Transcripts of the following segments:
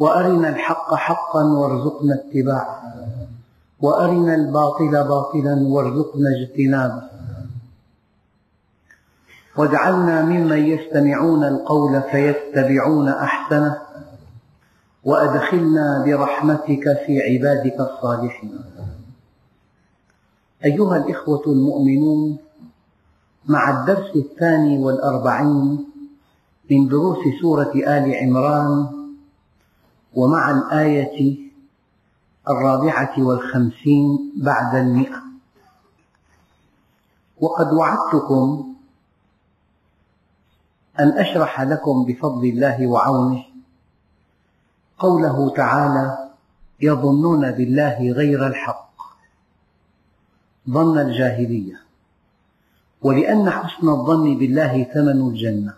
وأرنا الحق حقا وارزقنا اتباعه. وأرنا الباطل باطلا وارزقنا اجتنابه. واجعلنا ممن يستمعون القول فيتبعون أحسنه. وأدخلنا برحمتك في عبادك الصالحين. أيها الإخوة المؤمنون مع الدرس الثاني والأربعين من دروس سورة آل عمران ومع الآية الرابعة والخمسين بعد المئة. وقد وعدتكم أن أشرح لكم بفضل الله وعونه قوله تعالى يظنون بالله غير الحق ظن الجاهلية. ولأن حسن الظن بالله ثمن الجنة.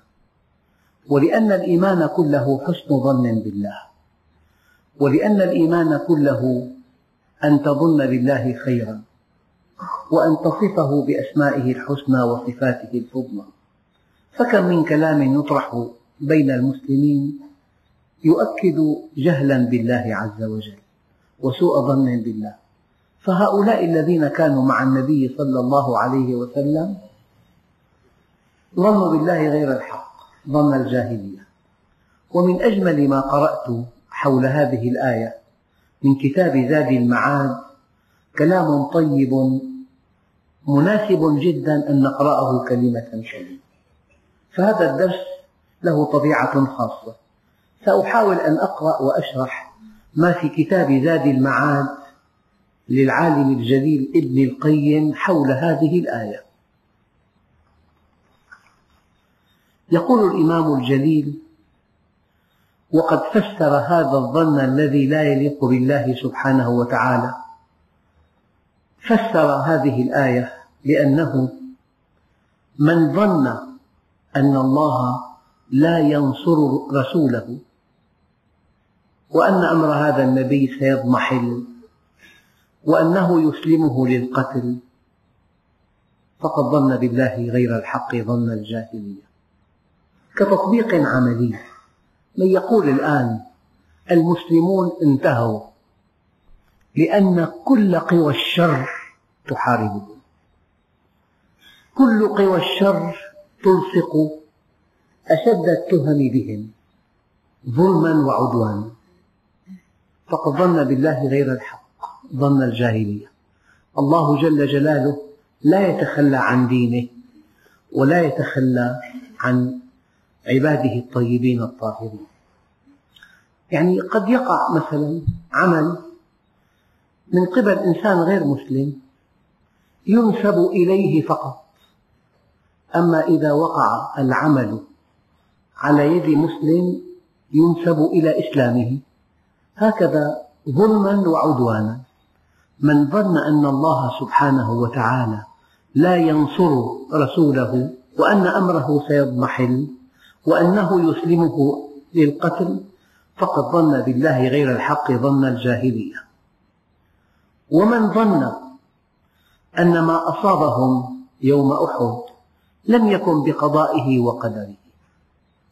ولأن الإيمان كله حسن ظن بالله. ولأن الإيمان كله أن تظن بالله خيرا وأن تصفه بأسمائه الحسنى وصفاته الفضلى فكم من كلام يطرح بين المسلمين يؤكد جهلا بالله عز وجل وسوء ظن بالله. فهؤلاء الذين كانوا مع النبي صلى الله عليه وسلم ظنوا بالله غير الحق ظن الجاهلية. ومن أجمل ما قرأت حول هذه الآية. من كتاب زاد المعاد كلام طيب مناسب جدا أن نقرأه كلمة كلمة فهذا الدرس له طبيعة خاصة. سأحاول أن أقرأ وأشرح ما في كتاب زاد المعاد للعالم الجليل ابن القيم حول هذه الآية. يقول الإمام الجليل وقد فسر هذا الظن الذي لا يليق بالله سبحانه وتعالى. فسر هذه الآية بأنه من ظن أن الله لا ينصر رسوله وأن أمر هذا النبي سيضمحل وأنه يسلمه للقتل فقد ظن بالله غير الحق ظن الجاهلية. كتطبيق عملي. من يقول الآن المسلمون انتهوا لأن كل قوى الشر تحاربهم كل قوى الشر تلصق أشد التهم بهم ظلما وعدوانا. فقد ظن بالله غير الحق ظن الجاهلية. الله جل جلاله لا يتخلى عن دينه ولا يتخلى عن عباده الطيبين الطاهرين. يعني قد يقع مثلا عمل من قبل إنسان غير مسلم ينسب إليه فقط. أما إذا وقع العمل على يد مسلم ينسب إلى إسلامه هكذا ظلما وعدوانا. من ظن أن الله سبحانه وتعالى لا ينصر رسوله وأن أمره سيضمحل وأنه يسلمه للقتل فقد ظن بالله غير الحق ظن الجاهلية. ومن ظن أن ما أصابهم يوم أحد لم يكن بقضائه وقدره.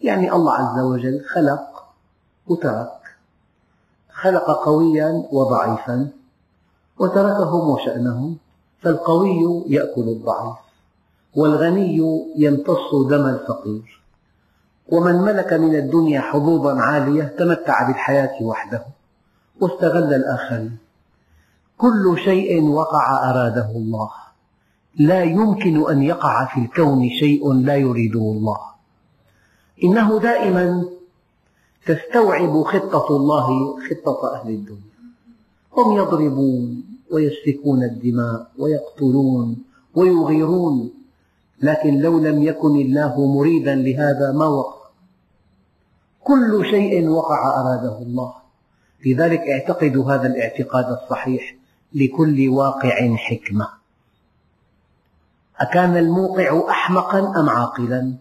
يعني الله عز وجل خلق وترك. خلق قويا وضعيفا وتركهم وشأنهم فالقوي يأكل الضعيف والغني يمتص دم الفقير. ومن ملك من الدنيا حظوظا عالية تمتع بالحياة وحده. واستغل الآخرين كل شيء وقع أراده الله. لا يمكن أن يقع في الكون شيء لا يريده الله. إنه دائما تستوعب خطة الله خطة أهل الدنيا. هم يضربون ويسفكون الدماء ويقتلون ويغيرون. لكن لو لم يكن الله مريدا لهذا ما وقع؟ كل شيء وقع أراده الله. لذلك اعتقدوا هذا الاعتقاد الصحيح لكل واقع حكمة. أكان الموقع أحمقا أم عاقلا؟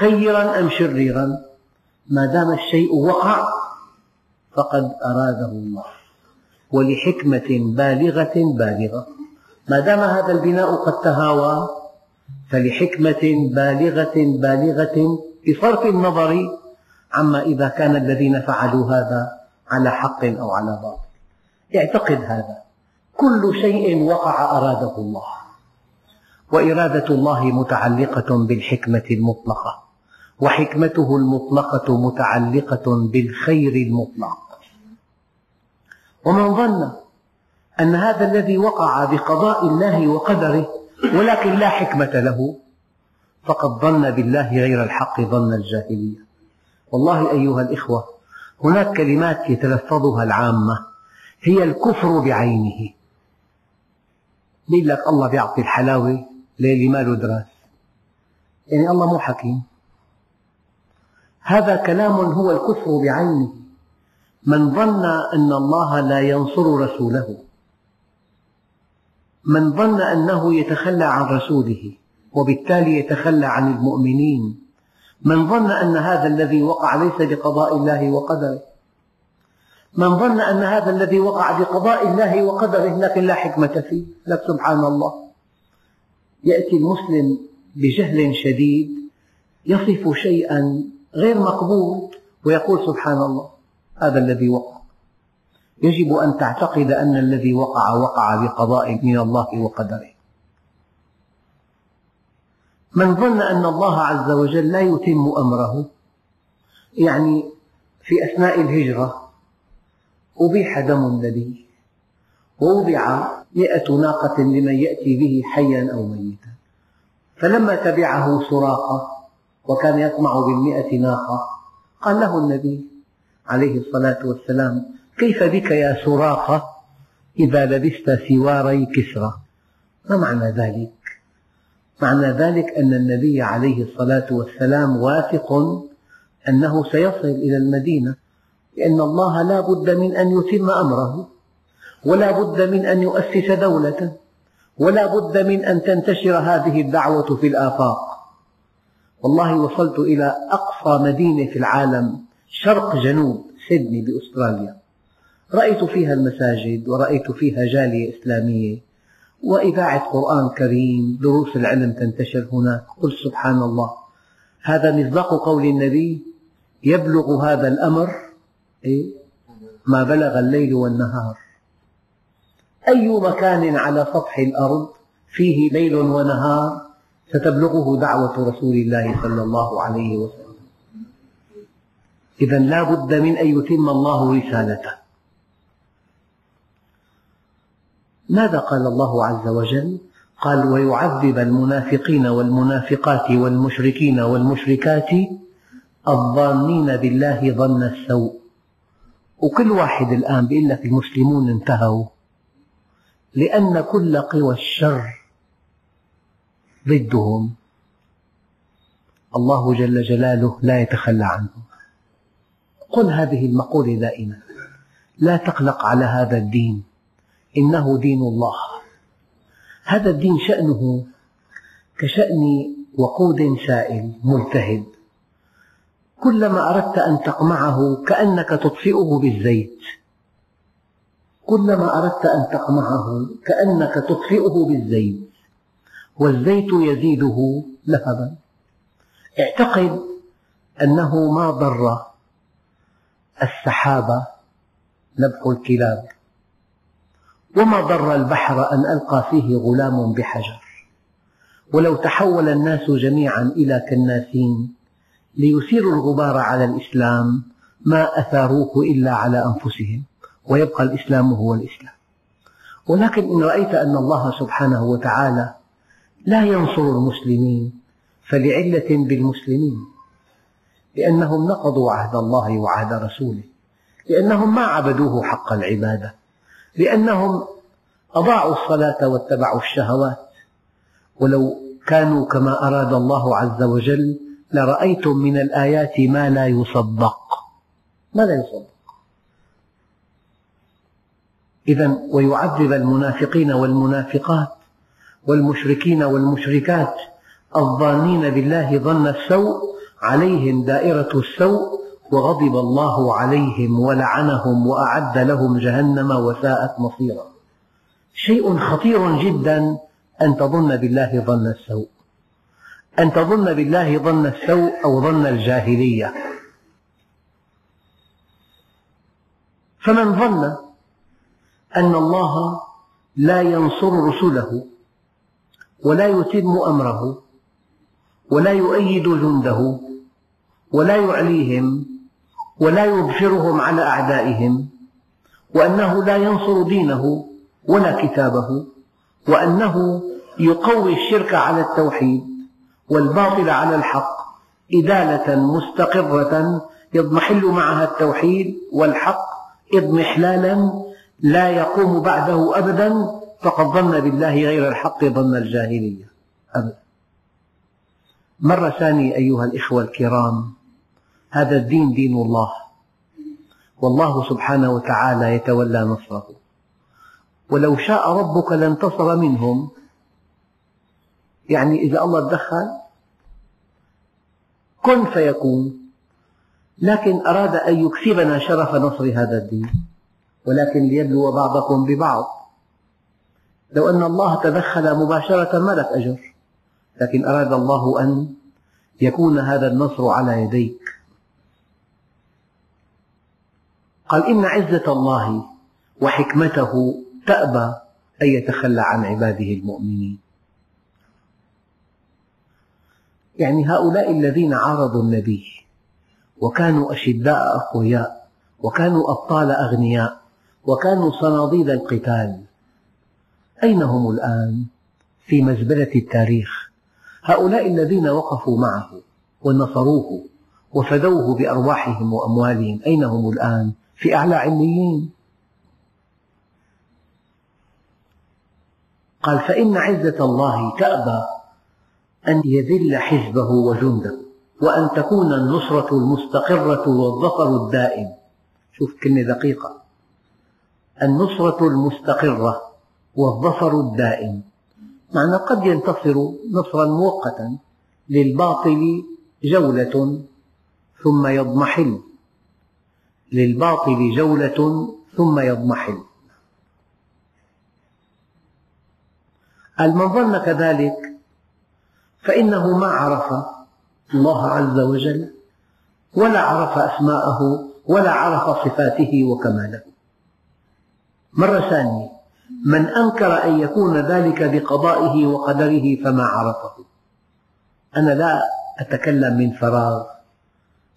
خيرا أم شريرا؟ ما دام الشيء وقع فقد أراده الله. ولحكمة بالغة بالغة. ما دام هذا البناء قد تهاوى فلحكمة بالغة بالغة بصرف النظر عما إذا كان الذين فعلوا هذا على حق أو على باطل. اعتقد هذا. كل شيء وقع أراده الله. وإرادة الله متعلقة بالحكمة المطلقة. وحكمته المطلقة متعلقة بالخير المطلق. ومن ظن أن هذا الذي وقع بقضاء الله وقدره ولكن لا حكمة له فقد ظن بالله غير الحق ظن الجاهلية. والله أيها الإخوة هناك كلمات يتلفظها العامة هي الكفر بعينه. يقول لك الله بيعطي الحلاوة للي ما له دراس يعني الله مو حكيم. هذا كلام هو الكفر بعينه. من ظن أن الله لا ينصر رسوله من ظن أنه يتخلى عن رسوله وبالتالي يتخلى عن المؤمنين من ظن أن هذا الذي وقع ليس بقضاء الله وقدره. من ظن أن هذا الذي وقع بقضاء الله وقدره لكن لا حكمة فيه. لك سبحان الله. يأتي المسلم بجهل شديد يصف شيئا غير مقبول ويقول سبحان الله هذا الذي وقع. يجب أن تعتقد أن الذي وقع وقع بقضاء من الله وقدره. من ظن أن الله عز وجل لا يتم أمره يعني في أثناء الهجرة أبيح دم النبي ووضع مئة ناقة لمن يأتي به حيا أو ميتا فلما تبعه سراقة وكان يطمع بالمئة ناقة قال له النبي عليه الصلاة والسلام كيف بك يا سراقة إذا لبست سواري كسرى ما معنى ذلك؟ معنى ذلك أن النبي عليه الصلاة والسلام واثق أنه سيصل إلى المدينة لأن الله لا بد من أن يتم أمره ولا بد من أن يؤسس دولة ولا بد من أن تنتشر هذه الدعوة في الآفاق. والله وصلت إلى أقصى مدينة في العالم شرق جنوب سيدني بأستراليا. رأيت فيها المساجد ورأيت فيها جالية إسلامية. وإذاعة قرآن كريم دروس العلم تنتشر هناك. قل سبحان الله هذا مصداق قول النبي يبلغ هذا الأمر إيه؟ ما بلغ الليل والنهار. أي مكان على سطح الأرض فيه ليل ونهار ستبلغه دعوة رسول الله صلى الله عليه وسلم. إذا لا بد من أن يتم الله رسالته. ماذا قال الله عز وجل؟ قال ويعذب المنافقين والمنافقات والمشركين والمشركات الظانين بالله ظن السوء. وكل واحد الآن بيقول لك المسلمون انتهوا. لأن كل قوى الشر ضدهم. الله جل جلاله لا يتخلى عنهم قل هذه المقولة دائما. لا تقلق على هذا الدين. إنه دين الله. هذا الدين شأنه كشأن وقود سائل ملتهب. كلما أردت أن تقمعه كأنك تطفئه بالزيت. كلما أردت أن تقمعه كأنك تطفئه بالزيت. والزيت يزيده لهبا. اعتقد أنه ما ضر السحاب نبح الكلاب. وما ضر البحر أن ألقى فيه غلام بحجر. ولو تحول الناس جميعا إلى كناسين ليثيروا الغبار على الإسلام ما أثاروه إلا على أنفسهم ويبقى الإسلام هو الإسلام. ولكن إن رأيت أن الله سبحانه وتعالى لا ينصر المسلمين فلعلة بالمسلمين لأنهم نقضوا عهد الله وعهد رسوله لأنهم ما عبدوه حق العبادة لأنهم أضاعوا الصلاة واتبعوا الشهوات. ولو كانوا كما أراد الله عز وجل لرأيتم من الآيات ما لا يصدق. ما لا يصدق. إذا ويعذب المنافقين والمنافقات والمشركين والمشركات الظانين بالله ظن السوء عليهم دائرة السوء وغضب الله عليهم ولعنهم وأعد لهم جهنم وساءت مصيرا. شيء خطير جدا أن تظن بالله ظن السوء. أن تظن بالله ظن السوء أو ظن الجاهلية. فمن ظن أن الله لا ينصر رسله ولا يتم أمره ولا يؤيد جنده ولا يعليهم ولا يبشرهم على أعدائهم وأنه لا ينصر دينه ولا كتابه وأنه يقوي الشرك على التوحيد والباطل على الحق إدالة مستقرة يضمحل معها التوحيد والحق اضمحلالا لا يقوم بعده أبدا فقد ظن بالله غير الحق ظن الجاهلية. أبدا. مرة ثانية أيها الإخوة الكرام هذا الدين دين الله. والله سبحانه وتعالى يتولى نصره. ولو شاء ربك لانتصر منهم. يعني إذا الله تدخل كن فيكون. لكن أراد أن يكسبنا شرف نصر هذا الدين. ولكن ليبلو بعضكم ببعض. لو أن الله تدخل مباشرة ما لك أجر. لكن أراد الله أن يكون هذا النصر على يديك. قال إن عزة الله وحكمته تأبى أن يتخلى عن عباده المؤمنين. يعني هؤلاء الذين عارضوا النبي وكانوا أشداء أقوياء وكانوا أبطال أغنياء وكانوا صناديد القتال أين هم الآن؟ في مزبلة التاريخ. هؤلاء الذين وقفوا معه ونصروه وفدوه بأرواحهم وأموالهم أين هم الآن؟ في أعلى عليين. قال فإن عزة الله تأبى أن يذل حزبه وجنده وأن تكون النصرة المستقرة والظفر الدائم. شوف كلمة دقيقة. النصرة المستقرة والظفر الدائم. معنى قد ينتصر نصرا مؤقتا للباطل جولة ثم يضمحل. للباطل جولة ثم يضمحل. قال من ظن كذلك فإنه ما عرف الله عز وجل ولا عرف أسماءه ولا عرف صفاته وكماله. مرة ثانية من أنكر أن يكون ذلك بقضائه وقدره فما عرفه. أنا لا أتكلم من فراغ.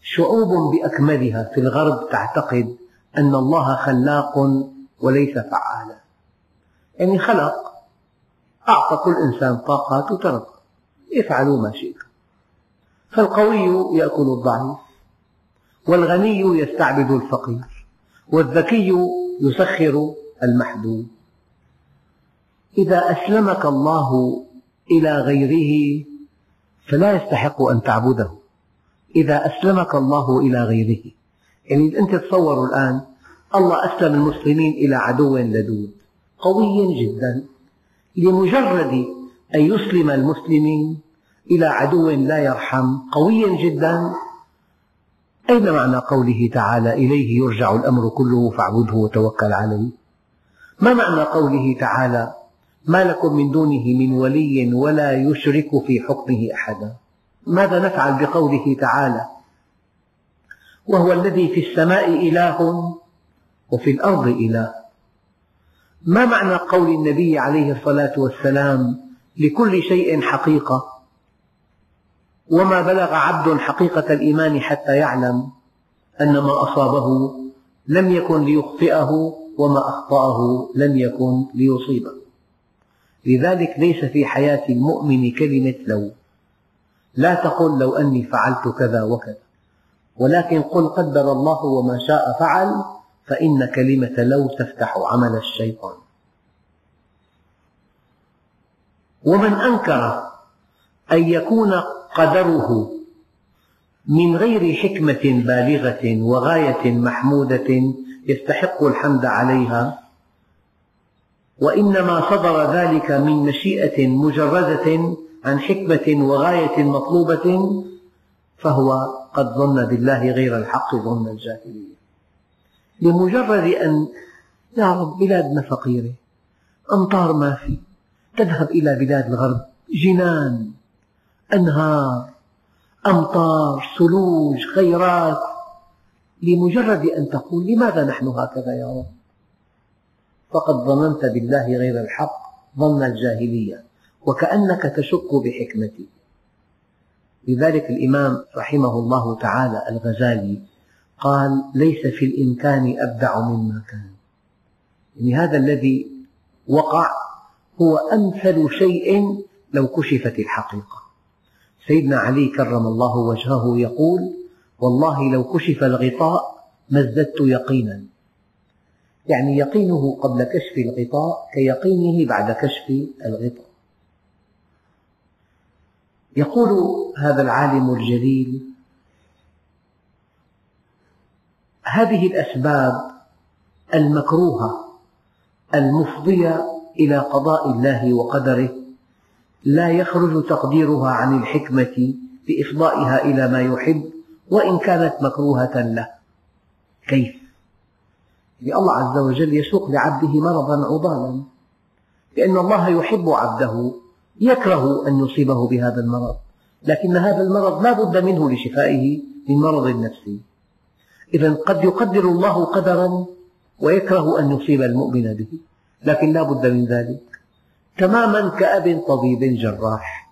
شعوب بأكملها في الغرب تعتقد أن الله خلاق وليس فعالا يعني خلق أعطى كل إنسان طاقات وترك. افعلوا ما شئتم فالقوي يأكل الضعيف والغني يستعبد الفقير والذكي يسخر المحدود. إذا أسلمك الله إلى غيره فلا يستحق أن تعبده. إذا أسلمك الله إلى غيره. يعني أنت تصوروا الآن الله أسلم المسلمين إلى عدو لدود قوي جدا لمجرد أن يسلم المسلمين إلى عدو لا يرحم قوي جدا. أين معنى قوله تعالى إليه يرجع الأمر كله فاعبده وتوكل عليه؟ ما معنى قوله تعالى ما لكم من دونه من ولي ولا يشرك في حكمه أحدا؟ ماذا نفعل بقوله تعالى؟ وهو الذي في السماء إله وفي الأرض إله. ما معنى قول النبي عليه الصلاة والسلام لكل شيء حقيقة؟ وما بلغ عبد حقيقة الإيمان حتى يعلم أن ما أصابه لم يكن ليخطئه وما أخطأه لم يكن ليصيبه. لذلك ليس في حياة المؤمن كلمة لو. لا تقل لو أني فعلت كذا وكذا. ولكن قل قدر الله وما شاء فعل فإن كلمة لو تفتح عمل الشيطان. ومن أنكر أن يكون قدره من غير حكمة بالغة وغاية محمودة يستحق الحمد عليها وإنما صدر ذلك من مشيئة مجردة عن حكمة وغاية مطلوبة فهو قد ظن بالله غير الحق ظن الجاهلية. لمجرد أن يا رب بلادنا فقيرة أمطار ما في تذهب إلى بلاد الغرب جنان أنهار أمطار ثلوج خيرات. لمجرد أن تقول لماذا نحن هكذا يا رب؟ فقد ظننت بالله غير الحق ظن الجاهلية. وكأنك تشك بحكمته لذلك الإمام رحمه الله تعالى الغزالي قال ليس في الإمكان أبدع مما كان. يعني هذا الذي وقع هو أمثل شيء لو كشفت الحقيقة. سيدنا علي كرم الله وجهه يقول والله لو كشف الغطاء ما ازددت يقينا. يعني يقينه قبل كشف الغطاء كيقينه بعد كشف الغطاء. يقول هذا العالم الجليل هذه الأسباب المكروهة المفضية إلى قضاء الله وقدره لا يخرج تقديرها عن الحكمة بإفضائها إلى ما يحب وإن كانت مكروهة له كيف؟ الله عز وجل يسوق لعبده مرضا عضالا لأن الله يحب عبده يكره أن يصيبه بهذا المرض لكن هذا المرض لا بد منه لشفائه من مرض نفسي إذا قد يقدر الله قدرا ويكره أن يصيب المؤمن به لكن لا بد من ذلك. تماما كأب طبيب جراح.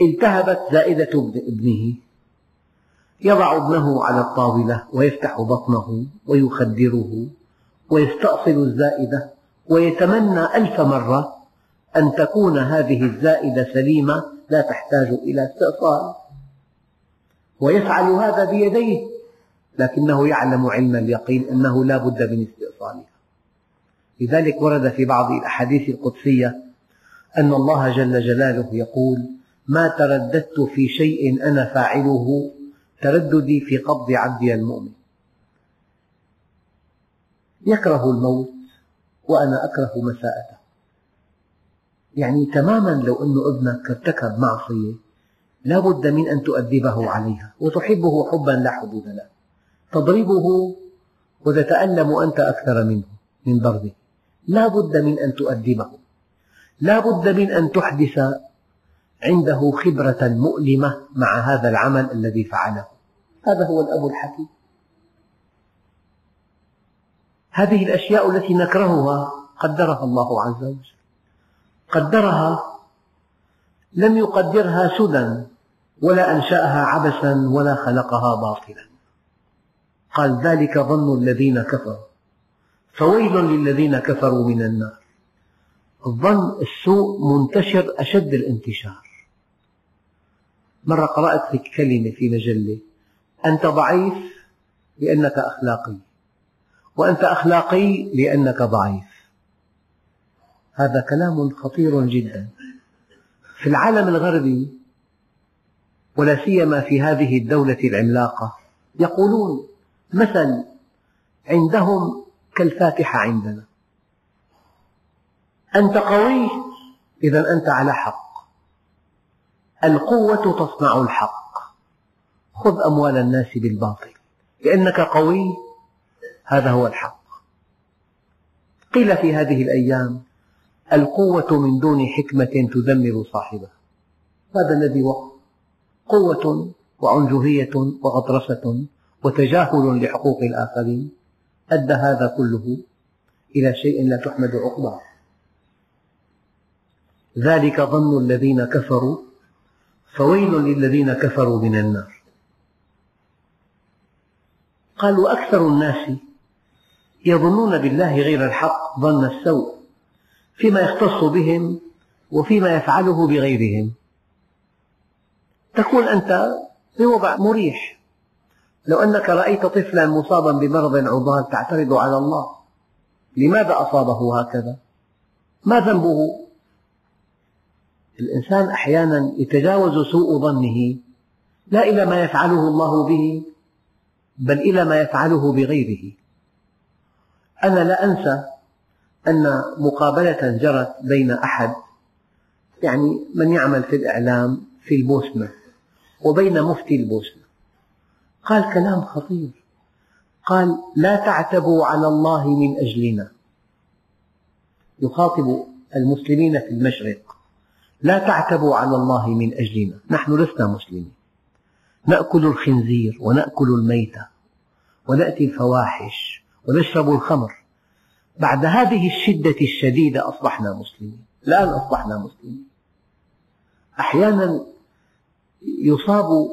التهبت زائدة ابنه. يضع ابنه على الطاولة ويفتح بطنه ويخدره ويستأصل الزائدة ويتمنى ألف مرة أن تكون هذه الزائدة سليمة لا تحتاج إلى استئصال. ويفعل هذا بيديه لكنه يعلم علم اليقين أنه لا بد من استئصالها. لذلك ورد في بعض الأحاديث القدسية أن الله جل جلاله يقول ما ترددت في شيء أنا فاعله ترددي في قبض عبدي المؤمن. يكره الموت وأنا أكره مساءته. يعني تماما لو أن ابنك ارتكب معصية لا بد من أن تؤدبه عليها وتحبه حبا لا حدود له. تضربه وتتألم أنت أكثر منه من ضربه. لا بد من أن تؤدبه. لا بد من أن تحدث عنده خبرة مؤلمة مع هذا العمل الذي فعله. هذا هو الأب الحكيم. هذه الأشياء التي نكرهها قدرها الله عز وجل. قدرها لم يقدرها سدى ولا أنشأها عبثا ولا خلقها باطلا. قال ذلك ظن الذين كفروا. فويل للذين كفروا من النار. الظن السوء منتشر أشد الانتشار. مرة قرأت كلمة في مجلة أنت ضعيف لأنك أخلاقي وأنت أخلاقي لأنك ضعيف. هذا كلام خطير جدا. في العالم الغربي ولا سيما في هذه الدولة العملاقة يقولون مثل عندهم كالفاتحة عندنا. أنت قوي إذا أنت على حق. القوة تصنع الحق. خذ أموال الناس بالباطل. لأنك قوي هذا هو الحق. قيل في هذه الأيام القوة من دون حكمة تدمر صاحبها. هذا الذي وقع. قوة وعنجهية وغطرسة وتجاهل لحقوق الآخرين أدى هذا كله إلى شيء لا تحمد عقباه. ذلك ظن الذين كفروا فويل للذين كفروا من النار. قال وأكثر الناس يظنون بالله غير الحق ظن السوء. فيما يختص بهم وفيما يفعله بغيرهم. تكون أنت بوضع مريح. لو أنك رأيت طفلا مصابا بمرض عضال تعترض على الله لماذا أصابه هكذا؟ ما ذنبه؟ الإنسان أحيانا يتجاوز سوء ظنه لا إلى ما يفعله الله به بل إلى ما يفعله بغيره. أنا لا أنسى أن مقابلة جرت بين أحد يعني من يعمل في الإعلام في البوسنة وبين مفتي البوسنة. قال كلام خطير. قال لا تعتبوا على الله من أجلنا. يخاطب المسلمين في المشرق. لا تعتبوا على الله من أجلنا. نحن لسنا مسلمين. نأكل الخنزير ونأكل الميتة ونأتي الفواحش ونشرب الخمر. بعد هذه الشدة الشديدة أصبحنا مسلمين. الآن أصبحنا مسلمين. أحيانا يصاب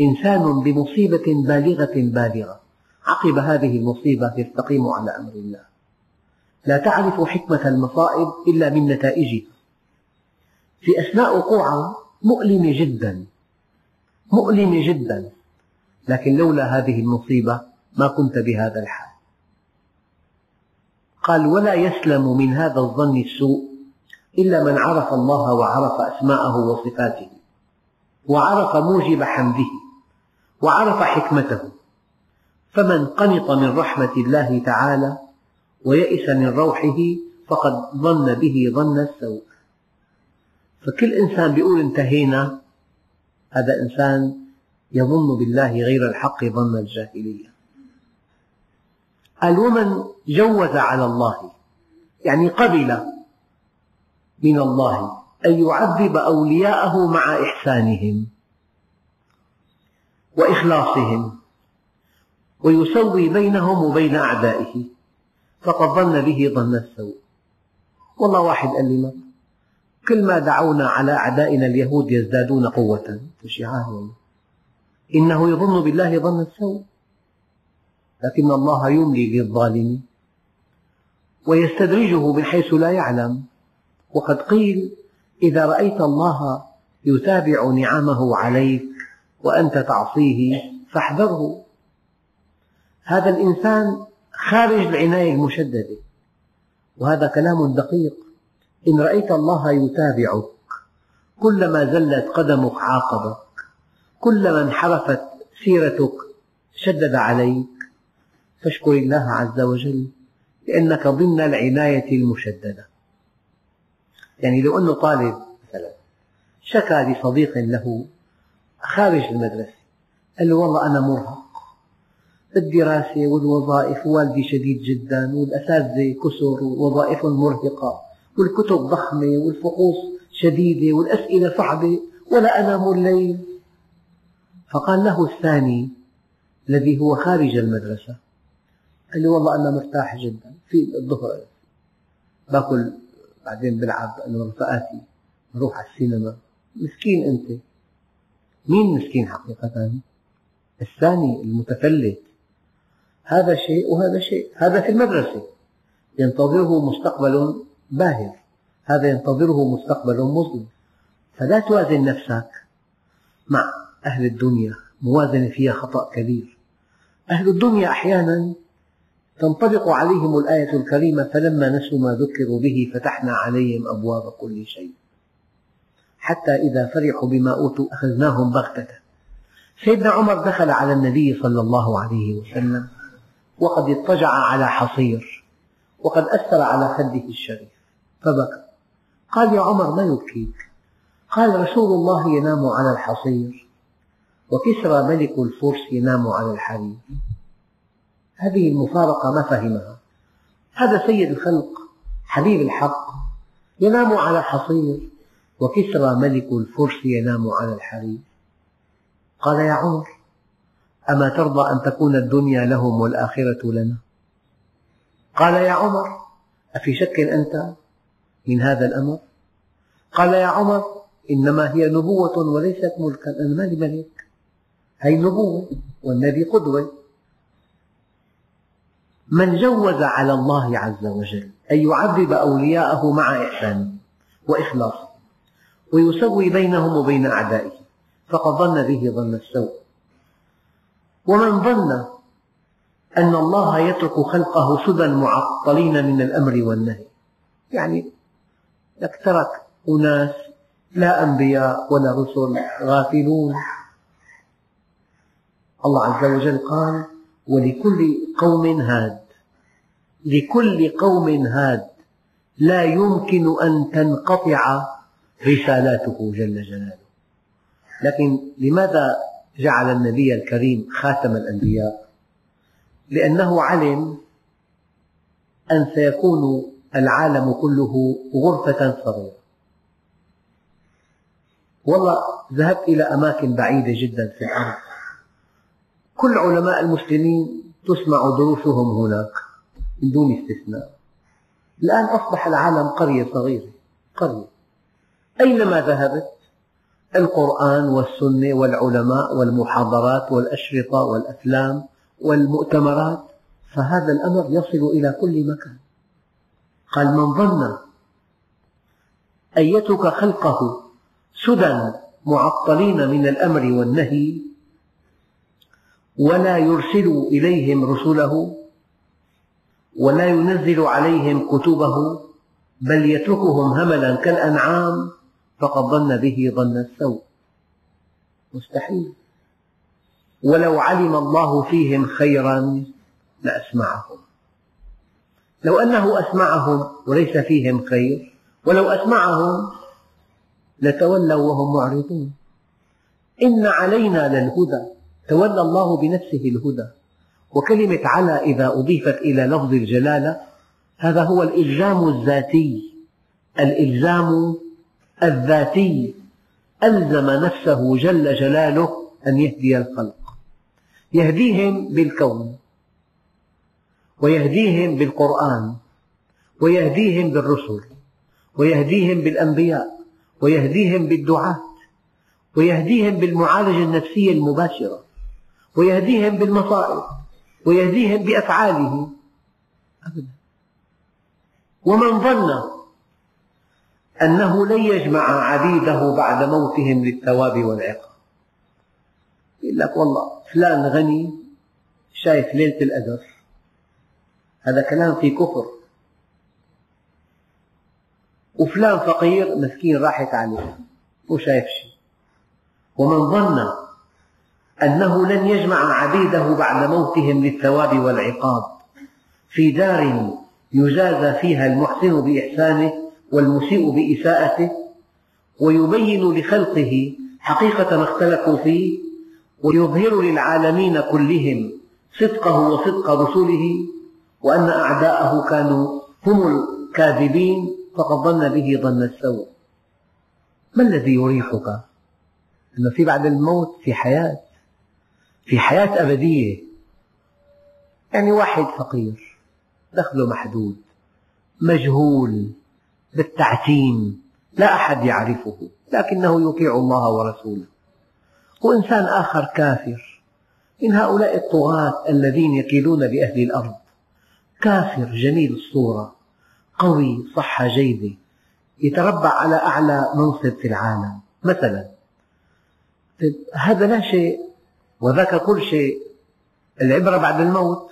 إنسان بمصيبة بالغة بالغة. عقب هذه المصيبة يستقيم على أمر الله. لا تعرف حكمة المصائب إلا من نتائجها. في أثناء وقوعها مؤلمة جدا. مؤلمة جدا. لكن لولا هذه المصيبة ما كنت بهذا الحال. قال ولا يسلم من هذا الظن السوء إلا من عرف الله وعرف أسماءه وصفاته وعرف موجب حمده وعرف حكمته. فمن قنط من رحمة الله تعالى ويئس من روحه فقد ظن به ظن السوء. فكل إنسان يقول انتهينا هذا إنسان يظن بالله غير الحق ظن الجاهلية. قال ومن جوز على الله. يعني قبل من الله أن يعذب أولياءه مع إحسانهم وإخلاصهم ويسوي بينهم وبين أعدائه. فقد ظن به ظن السوء. والله واحد قال لي كل ما دعونا على أعدائنا اليهود يزدادون قوة. إنه يظن بالله ظن السوء. لكن الله يملي للظالم ويستدرجه من حيث لا يعلم. وقد قيل إذا رأيت الله يتابع نعمه عليك وأنت تعصيه فاحذره. هذا الإنسان خارج العناية المشددة وهذا كلام دقيق. إن رأيت الله يتابعك كلما زلت قدمك عاقبك كلما انحرفت سيرتك شدد عليك فاشكر الله عز وجل لأنك ضمن العناية المشددة. يعني لو أنه طالب مثلا شكى لصديق له خارج المدرسة قال له والله أنا مرهق. الدراسة والوظائف والدي شديد جدا والأساتذة كثر ووظائفهم مرهقة والكتب ضخمة والفحوص شديدة والأسئلة صعبة ولا أنام الليل فقال له الثاني الذي هو خارج المدرسة قال له والله أنا مرتاح جدا. في الظهر باكل بعدين بلعب أنا ورفقاتي نروح على السينما. مسكين أنت. مين مسكين حقيقة؟ الثاني المتفلت. هذا شيء وهذا شيء. هذا في المدرسة. ينتظره مستقبل باهر هذا ينتظره مستقبل مظلم. فلا توازن نفسك مع أهل الدنيا. موازنة فيها خطأ كبير. أهل الدنيا أحيانا تنطبق عليهم الآية الكريمة فلما نسوا ما ذكروا به فتحنا عليهم أبواب كل شيء. حتى إذا فرحوا بما أوتوا أخذناهم بغتة. سيدنا عمر دخل على النبي صلى الله عليه وسلم وقد اضطجع على حصير وقد أثر على خده الشريف. فبكى. قال يا عمر ما يبكيك؟ قال رسول الله ينام على الحصير وكسرى ملك الفرس ينام على الحرير. هذه المفارقة ما فهمها. هذا سيد الخلق حبيب الحق ينام على الحصير وكسرى ملك الفرس ينام على الحرير. قال يا عمر أما ترضى أن تكون الدنيا لهم والآخرة لنا؟ قال يا عمر أفي شك أنت من هذا الأمر؟ قال يا عمر إنما هي نبوة وليست ملكا. أنا مالي ملك؟ هي نبوة؟ والنبي قدوة. من جوز على الله عز وجل أن يعذب أولياءه مع إحسانه وإخلاصه ويسوي بينهم وبين أعدائه فقد ظن به ظن السوء. ومن ظن أن الله يترك خلقه سدى معطلين من الأمر والنهي يعني لك ترك أناس لا أنبياء ولا رسل غافلون. الله عز وجل قال ولكل قوم هاد. لكل قوم هاد. لا يمكن أن تنقطع رسالاته جل جلاله. لكن لماذا جعل النبي الكريم خاتم الأنبياء؟ لأنه علم أن سيكون العالم كله غرفة صغيرة. والله ذهبت إلى أماكن بعيدة جدا في الأرض. كل علماء المسلمين تسمع دروسهم هناك من دون استثناء. الآن أصبح العالم قرية صغيرة قرية. أينما ذهبت؟ القرآن والسنة والعلماء والمحاضرات والأشرطة والأفلام والمؤتمرات فهذا الأمر يصل إلى كل مكان. قال من ظن أن يترك خلقه سدى معطلين من الأمر والنهي ولا يرسل إليهم رسله ولا ينزل عليهم كتبه بل يتركهم هملا كالأنعام فقد ظن به ظن السوء. مستحيل. ولو علم الله فيهم خيرا لأسمعهم. لو أنه أسمعهم وليس فيهم خير ولو أسمعهم لتولوا وهم معرضون. إن علينا للهدى. تولى الله بنفسه الهدى. وكلمة على إذا أضيفت إلى لفظ الجلالة هذا هو الإلزام الذاتي. الإلزام الذاتي. ألزم نفسه جل جلاله أن يهدي الخلق. يهديهم بالكون ويهديهم بالقرآن ويهديهم بالرسل ويهديهم بالأنبياء ويهديهم بالدعاة ويهديهم بالمعالجة النفسية المباشرة. ويهديهم بالمصائب ويهديهم بأفعاله. أبدا. ومن ظن أنه لن يجمع عبيده بعد موتهم للثواب والعقاب. يقول لك والله فلان غني شايف ليلة القدر هذا كلام في كفر. وفلان فقير مسكين راحت عليه مو شايف شيء. ومن ظن أنه لن يجمع عبيده بعد موتهم للثواب والعقاب. في دار يجازى فيها المحسن بإحسانه والمسيء بإساءته ويبين لخلقه حقيقة ما اختلفوا فيه ويظهر للعالمين كلهم صدقه وصدق رسله وأن أعداءه كانوا هم الكاذبين فقد ظن به ظن السوء. ما الذي يريحك؟ أن في بعد الموت في حياة. في حياة أبدية. يعني واحد فقير دخله محدود مجهول بالتعتيم لا أحد يعرفه لكنه يطيع الله ورسوله. وإنسان آخر كافر. من هؤلاء الطغاة الذين يكيدون بأهل الأرض. كافر جميل الصورة قوي صحة جيدة يتربع على أعلى منصب في العالم. مثلا طيب، هذا لا شيء وذاك كل شيء. العبرة بعد الموت.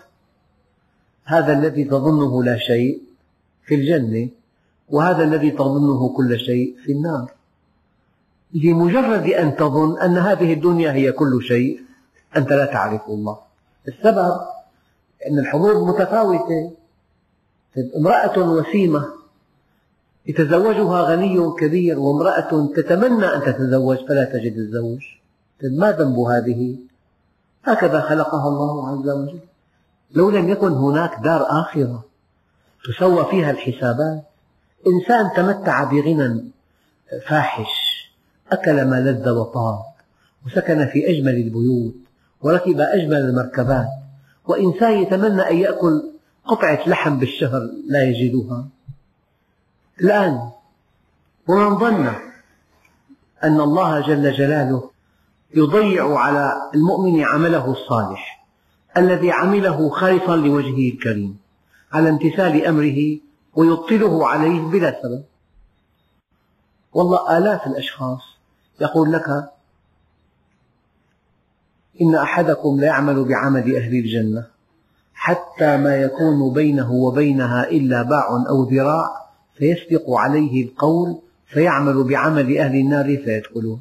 هذا الذي تظنه لا شيء في الجنة وهذا الذي تظنه كل شيء في النار. لمجرد أن تظن أن هذه الدنيا هي كل شيء أنت لا تعرف الله. السبب أن الحظوظ متفاوتة. امرأة وسيمة يتزوجها غني كبير وامرأة تتمنى أن تتزوج فلا تجد الزوج. ما ذنب هذه؟ هكذا خلقها الله عز وجل. لو لم يكن هناك دار آخرة تسوى فيها الحسابات إنسان تمتع بغنى فاحش أكل ما لذ وطاب وسكن في أجمل البيوت وركب أجمل المركبات وإنسان يتمنى أن يأكل قطعة لحم بالشهر لا يجدها. الآن ومن ظن أن الله جل جلاله يضيع على المؤمن عمله الصالح الذي عمله خالصا لوجهه الكريم على امتثال أمره ويبطله عليه بلا سبب. والله آلاف الأشخاص يقول لك إن أحدكم ليعمل بعمل أهل الجنة حتى ما يكون بينه وبينها إلا باع أو ذراع فيسبق عليه القول فيعمل بعمل أهل النار فيدخلها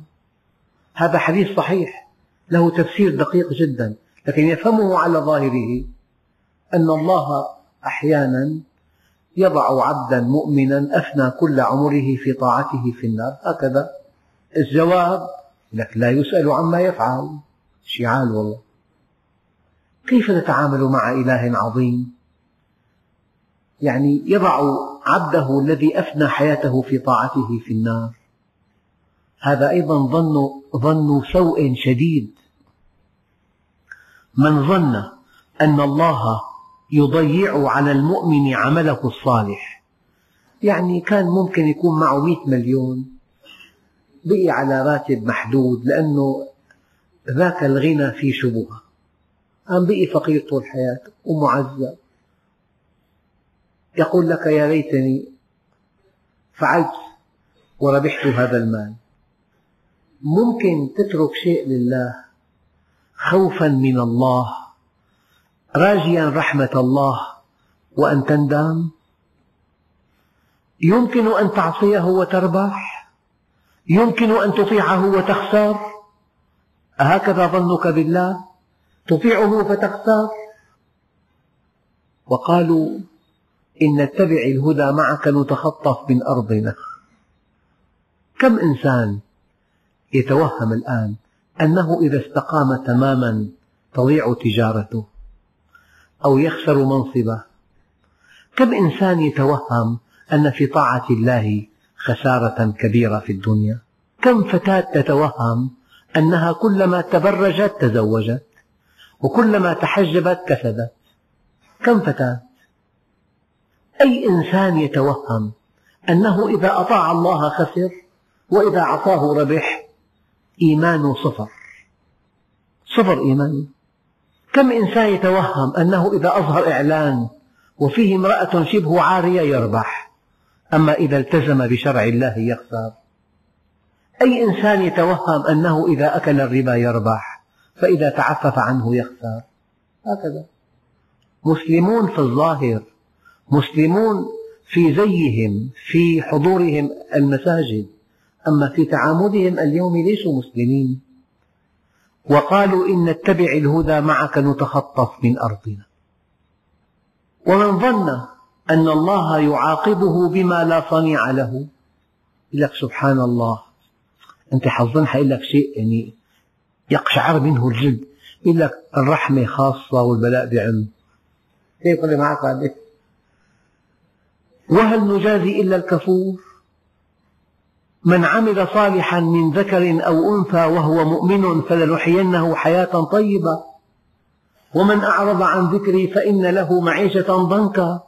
هذا حديث صحيح. له تفسير دقيق جدا. لكن يفهمه على ظاهره أن الله أحيانا يضع عبدا مؤمنا أفنى كل عمره في طاعته في النار. هكذا الجواب لك لا يسأل عما يفعل. شعال والله. كيف تتعامل مع إله عظيم؟ يعني يضع عبده الذي أفنى حياته في طاعته في النار. هذا أيضا ظن ظن سوء شديد. من ظن أن الله يضيع على المؤمن عمله الصالح يعني كان ممكن يكون معه مئة مليون بقي على راتب محدود لأنه ذاك الغنى في شبهة. قام بقي فقير طول حياته ومعذب يقول لك يا ليتني فعلت وربحت هذا المال. ممكن تترك شيء لله خوفا من الله راجيا رحمة الله وأن تندم؟ يمكن أن تعصيه وتربح؟ يمكن أن تطيعه وتخسر؟ أهكذا ظنك بالله؟ تطيعه فتخسر؟ وقالوا إن نتبع الهدى معك نتخطف من أرضنا كم إنسان يتوهم الآن أنه إذا استقام تماما تضيع تجارته أو يخسر منصبه. كم إنسان يتوهم أن في طاعة الله خسارة كبيرة في الدنيا؟ كم فتاة تتوهم أنها كلما تبرجت تزوجت وكلما تحجبت كسبت؟ كم فتاة؟ أي إنسان يتوهم أنه إذا أطاع الله خسر وإذا عصاه ربح إيمانه صفر صفر إيمان. كم إنسان يتوهم أنه إذا أظهر إعلان وفيه امرأة شبه عارية يربح أما إذا التزم بشرع الله يخسر. أي إنسان يتوهم أنه إذا أكل الربا يربح فإذا تعفف عنه يخسر. هكذا. مسلمون في الظاهر مسلمون في زيهم في حضورهم المساجد. أما في تعاملهم اليوم ليسوا مسلمين. وقالوا إن نتبع الهدى معك نتخطف من أرضنا. ومن ظن أن الله يعاقبه بما لا صنيع له يقول لك سبحان الله أنت حظن حيقول لك شيء يعني يقشعر منه الجلد. يقول لك الرحمة خاصة والبلاء بعم كيف معك وهل نجازي إلا الكفور؟ من عمل صالحا من ذكر أو أنثى وهو مؤمن فلنحيينه حياة طيبة. ومن أعرض عن ذكري فإن له معيشة ضنكا.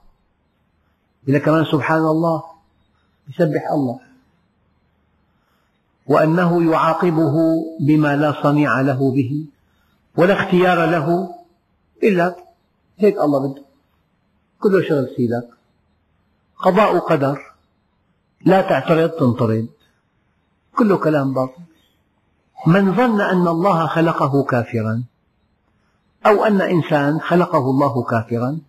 إلى كمان سبحان الله. يسبح الله. وأنه يعاقبه بما لا صنيع له به ولا اختيار له إلا هيك الله بده. كله شغل سيدك. قضاء قدر. لا تعترض تنطرد كله كلام باطل. من ظن أن الله خلقه كافرا أو أن إنسان خلقه الله كافرا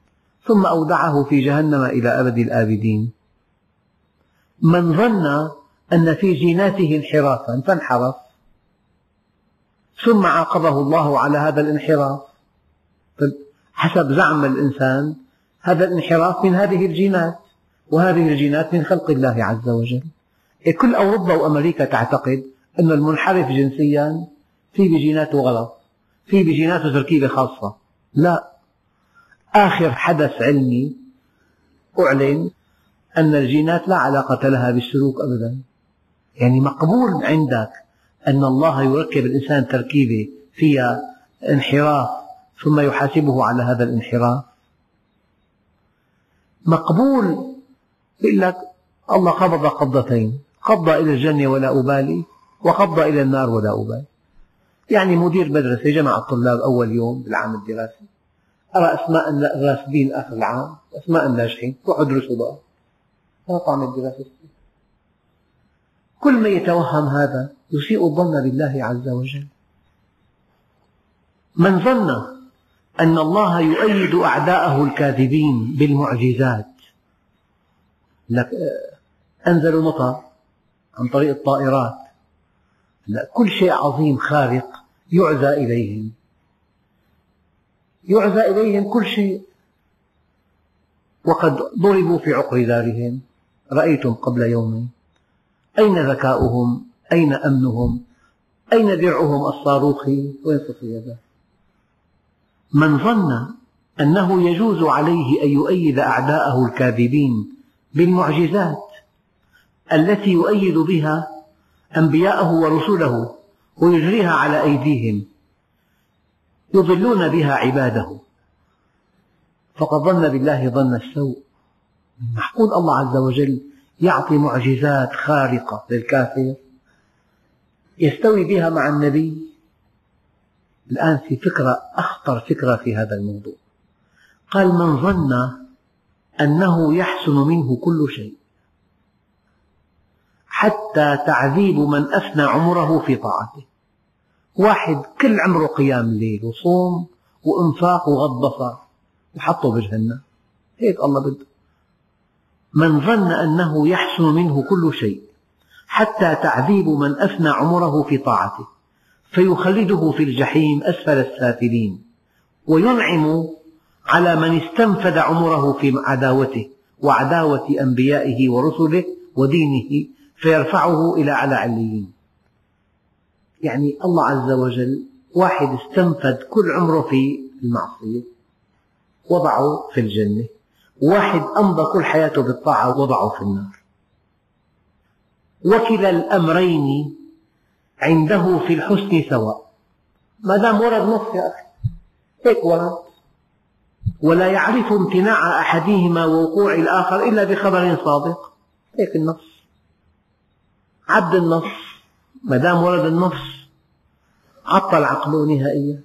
ثم أودعه في جهنم إلى أبد الآبدين. من ظن أن في جيناته انحرافا فانحرف. ثم عاقبه الله على هذا الانحراف. حسب زعم الإنسان هذا الانحراف من هذه الجينات وهذه الجينات من خلق الله عز وجل. كل أوروبا وأمريكا تعتقد أن المنحرف جنسيا في بجيناته غلط في بجيناته تركيبة خاصة. لا. آخر حدث علمي أعلن أن الجينات لا علاقة لها بالسلوك أبدا. يعني مقبول عندك أن الله يركب الإنسان تركيبة فيها انحراف ثم يحاسبه على هذا الانحراف. مقبول يقول لك الله قبض قبضتين. قبض إلى الجنة ولا أبالي وقبض إلى النار ولا أبالي. يعني مدير مدرسة جمع الطلاب أول يوم بالعام الدراسي. أرى أسماء الراسبين آخر العام أسماء الناجحين روحوا ادرسوا بقى ما طعم الدراسة. كل من يتوهم هذا يسيء الظن بالله عز وجل. من ظن أن الله يؤيد أعداءه الكاذبين بالمعجزات لك أنزلوا مطر عن طريق الطائرات. لا كل شيء عظيم خارق يعزى إليهم، يعزى إليهم، كل شيء، وقد ضربوا في عقر دارهم. رأيتم قبل يومين أين ذكاؤهم؟ أين أمنهم؟ أين درعهم الصاروخي؟ وين صفي من ظن أنه يجوز عليه أن يؤيد أعداءه الكاذبين بالمعجزات التي يؤيد بها أنبياءه ورسله ويجريها على أيديهم يضلون بها عباده. فقد ظن بالله ظن السوء. معقول الله عز وجل يعطي معجزات خارقة للكافر يستوي بها مع النبي. الآن في فكرة أخطر فكرة في هذا الموضوع. قال من ظن أنه يحسن منه كل شيء. حتى تعذيب من أفنى عمره في طاعته. واحد كل عمره قيام ليل وصوم وإنفاق وغض بصر وحطه بجهنم. هيك الله بده. من ظن أنه يحسن منه كل شيء حتى تعذيب من أفنى عمره في طاعته فيخلده في الجحيم أسفل السافلين وينعم على من استنفد عمره في عداوته وعداوة أنبيائه ورسله ودينه فيرفعه إلى أعلى عليين. يعني الله عز وجل واحد استنفد كل عمره في المعصية وضعه في الجنة واحد أمضى كل حياته بالطاعة وضعه في النار. وكلا الأمرين عنده في الحسن سواء. ما دام ورد نص يا أخي. هيك ورد. ولا يعرف امتناع أحدهما ووقوع الآخر إلا بخبر صادق. هيك النص. عبد النص ما دام ورد النص عطل عقله نهائيا.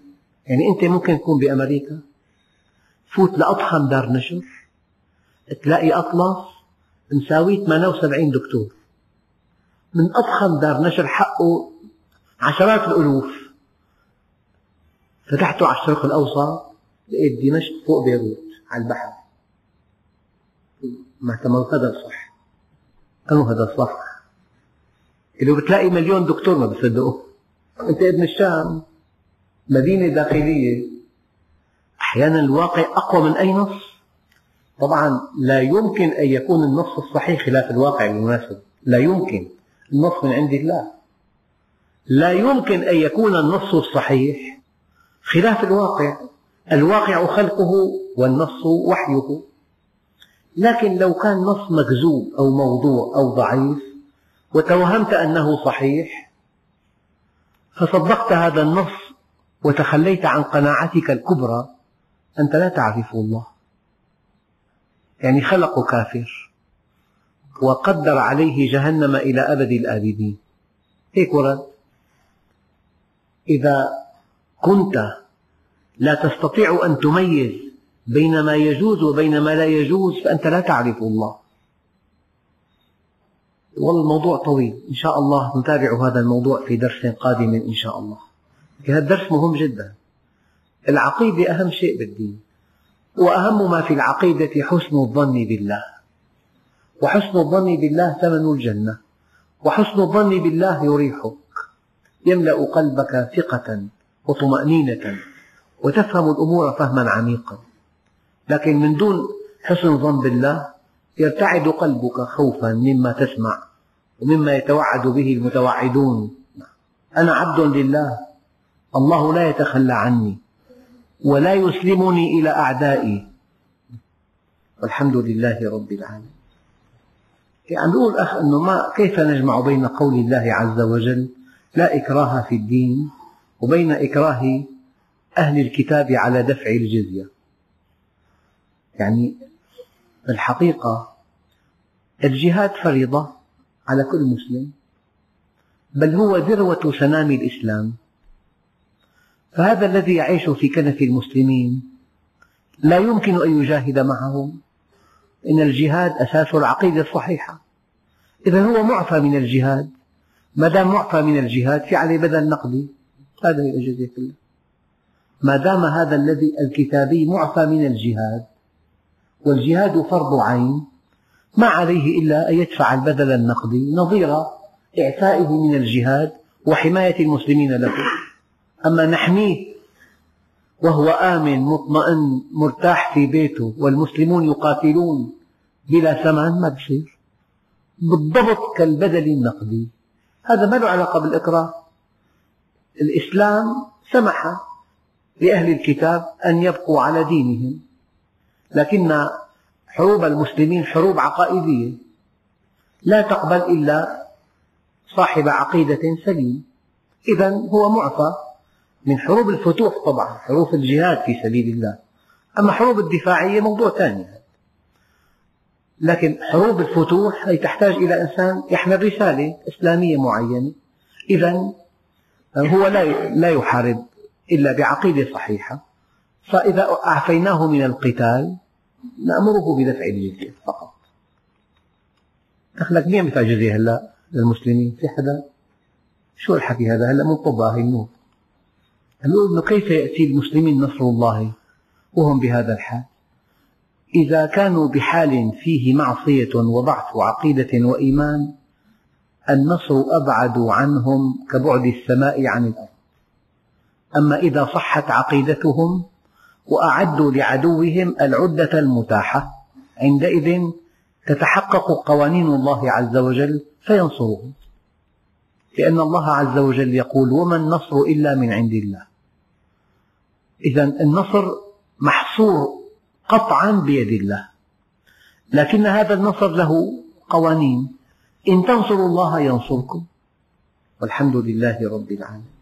يعني أنت ممكن تكون بأمريكا تفوت لأضخم دار نشر تلاقي أطلس مساوي 78 دكتور. من أضخم دار نشر حقه عشرات الألوف. فتحته على الشرق الأوسط لقيت دمشق فوق بيروت على البحر. ما اعتمروا هذا صح. قالوا هذا صح؟ لو بتلاقي مليون دكتور ما بصدقوا أنت ابن الشام مدينة داخلية. أحيانا الواقع أقوى من أي نص. طبعا لا يمكن أن يكون النص الصحيح خلاف الواقع بالمناسبة لا يمكن. النص من عند الله لا يمكن أن يكون النص الصحيح خلاف الواقع. الواقع خلقه والنص وحيه. لكن لو كان نص مكذوب أو موضوع أو ضعيف وتوهمت أنه صحيح فصدقت هذا النص وتخليت عن قناعتك الكبرى أنت لا تعرف الله. يعني خلق كافر وقدر عليه جهنم إلى أبد الآبدين. هيك ورد. إذا كنت لا تستطيع أن تميز بين ما يجوز وبين ما لا يجوز فأنت لا تعرف الله. والله الموضوع طويل. إن شاء الله نتابع هذا الموضوع في درس قادم إن شاء الله. هذا الدرس مهم جدا. العقيدة أهم شيء بالدين وأهم ما في العقيدة حسن الظن بالله. وحسن الظن بالله ثمن الجنة وحسن الظن بالله يريحك. يملأ قلبك ثقة وطمأنينة وتفهم الأمور فهما عميقا. لكن من دون حسن ظن بالله يرتعد قلبك خوفا مما تسمع ومما يتوعد به المتوعدون. أنا عبد لله. الله لا يتخلى عني ولا يسلمني إلى أعدائي. والحمد لله رب العالمين. عم يقول الأخ أنه ما كيف نجمع بين قول الله عز وجل لا إكراه في الدين وبين إكراه أهل الكتاب على دفع الجزية؟ يعني الحقيقة الجهاد فريضة على كل مسلم بل هو ذروة سنام الإسلام. فهذا الذي يعيش في كنف المسلمين لا يمكن أن يجاهد معهم. إن الجهاد أساس العقيدة الصحيحة. إذا هو معفى من الجهاد. ما دام معفى من الجهاد في عليه بدل نقدي. هذا الجزية كلها ما دام هذا الذي الكتابي معفى من الجهاد والجهاد فرض عين. ما عليه إلا أن يدفع البدل النقدي نظير إعفائه من الجهاد وحماية المسلمين له. أما نحميه وهو آمن مطمئن مرتاح في بيته والمسلمون يقاتلون بلا ثمن ما بصير. بالضبط كالبدل النقدي. هذا ما له علاقة بالإكراه الإسلام سمح لأهل الكتاب أن يبقوا على دينهم. لكن حروب المسلمين حروب عقائدية لا تقبل إلا صاحب عقيدة سليمة إذا هو معفى من حروب الفتوح طبعا حروب الجهاد في سبيل الله. أما حروب الدفاعية موضوع ثاني. لكن حروب الفتوح هي تحتاج إلى إنسان يحمل رسالة إسلامية معينة. إذا هو لا يحارب إلا بعقيدة صحيحة. فإذا أعفيناه من القتال نأمره بدفع الجزية فقط. دخلك مين يدفع جزية هلا للمسلمين. في حدا شو الحكي هذا؟ هلا منطبة هي النور. نقول إنه كيف يأتي المسلمين نصر الله وهم بهذا الحال؟ إذا كانوا بحال فيه معصية وضعف عقيدة وإيمان النصر أبعد عنهم كبعد السماء عن الأرض. أما إذا صحت عقيدتهم وأعدوا لعدوهم العدة المتاحة. عندئذ تتحقق قوانين الله عز وجل فينصرهم. لأن الله عز وجل يقول وما النصر إلا من عند الله. إذا النصر محصور قطعا بيد الله. لكن هذا النصر له قوانين. إن تنصروا الله ينصركم. والحمد لله رب العالمين.